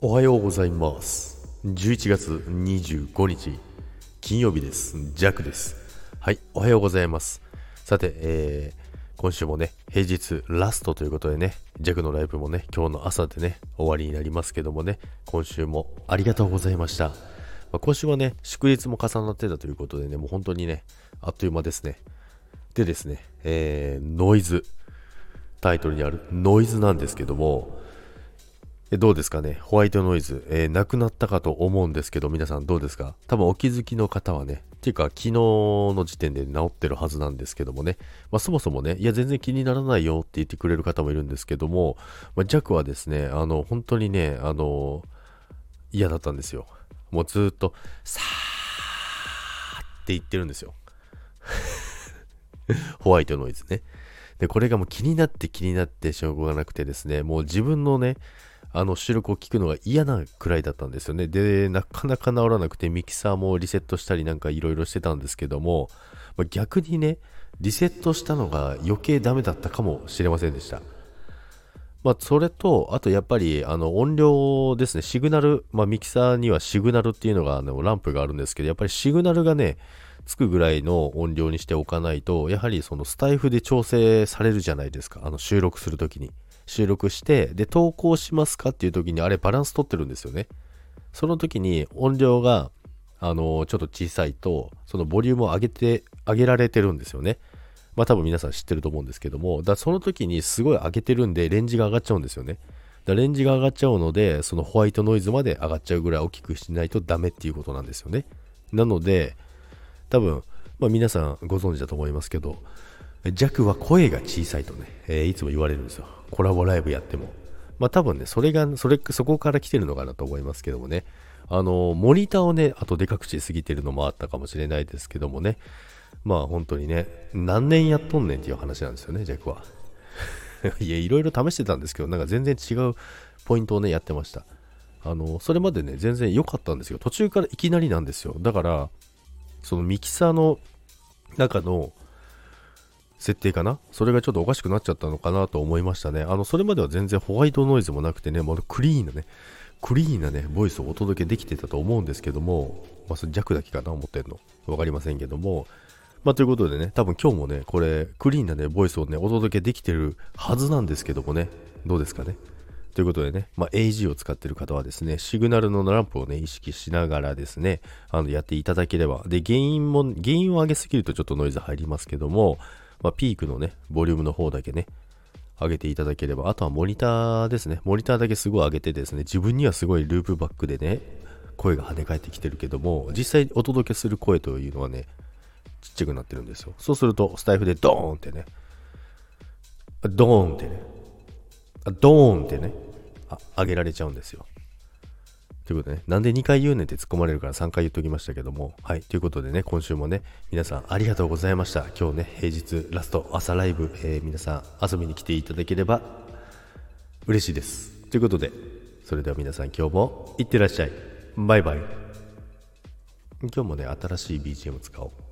おはようございます。11月25日金曜日です。ジャックです。はいおはようございます。さて、えー、今週もね平日ラストということでねジャックのライブもね今日の朝でね終わりになりますけどもね今週もありがとうございました、ま、今週はね祝日も重なってたということでねもう本当にねあっという間ですね。でですね、えー、ノイズ。タイトルにあるノイズなんですけどもどうですかね？ホワイトノイズ、えー、なくなったかと思うんですけど、皆さんどうですか？多分お気づきの方はね、っていうか昨日の時点で治ってるはずなんですけどもね、まあ、そもそもね、いや全然気にならないよって言ってくれる方もいるんですけども、まあ、弱はですね、あの、本当にね、あの、嫌だったんですよ。もうずっと、さーって言ってるんですよ。ホワイトノイズね。で、これがもう気になって気になってしょうがなくてですね、もう自分のね、あの収録を聞くのが嫌なくらいだったんですよね。で、なかなか治らなくてミキサーもリセットしたりなんかいろいろしてたんですけども、まあ、逆にね、リセットしたのが余計ダメだったかもしれませんでした。まあ、それと、あとやっぱり、あの、音量ですね、シグナル、まあ、ミキサーにはシグナルっていうのが、あの、ランプがあるんですけど、やっぱりシグナルがね、つくぐらいの音量にしておかないと、やはりそのスタイフで調整されるじゃないですか、あの、収録するときに。収録して、で、投稿しますかっていう時に、あれバランス取ってるんですよね。その時に音量が、あの、ちょっと小さいと、そのボリュームを上げて、上げられてるんですよね。まあ多分皆さん知ってると思うんですけども、だその時にすごい上げてるんで、レンジが上がっちゃうんですよね。だレンジが上がっちゃうので、そのホワイトノイズまで上がっちゃうぐらい大きくしないとダメっていうことなんですよね。なので、多分、まあ皆さんご存知だと思いますけど、弱は声が小さいとね、えー、いつも言われるんですよ。コラボライブやっても。まあ多分ね、それが、それ、そこから来てるのかなと思いますけどもね。あの、モニターをね、あとでかくしすぎてるのもあったかもしれないですけどもね。まあ本当にね、何年やっとんねんっていう話なんですよね、弱は。いや、いろいろ試してたんですけど、なんか全然違うポイントをね、やってました。あの、それまでね、全然良かったんですよ。途中からいきなりなんですよ。だから、そのミキサーの中の、設定かな？それがちょっとおかしくなっちゃったのかなと思いましたね。あの、それまでは全然ホワイトノイズもなくてね、もうクリーンなね、クリーンなね、ボイスをお届けできてたと思うんですけども、まあ、それ弱だけかな思ってんの？わかりませんけども、まあ、ということでね、多分今日もね、これ、クリーンなね、ボイスをね、お届けできてるはずなんですけどもね、どうですかね？ということでね、まあ、AG を使ってる方はですね、シグナルのランプをね、意識しながらですね、あの、やっていただければ、で、原因も、原因を上げすぎるとちょっとノイズ入りますけども、まあ、ピークのね、ボリュームの方だけね、上げていただければ、あとはモニターですね、モニターだけすごい上げてですね、自分にはすごいループバックでね、声が跳ね返ってきてるけども、実際お届けする声というのはね、ちっちゃくなってるんですよ。そうすると、スタイフでドーンってね、ドーンってね、ドーンってね、あ上げられちゃうんですよ。ということでね、なんで2回言うねんって突っ込まれるから3回言っときましたけども、はい、ということでね、今週もね、皆さんありがとうございました。今日ね、平日ラスト朝ライブ、えー、皆さん遊びに来ていただければ嬉しいです。ということで、それでは皆さん今日もいってらっしゃい。バイバイ。今日もね、新しい BGM 使おう。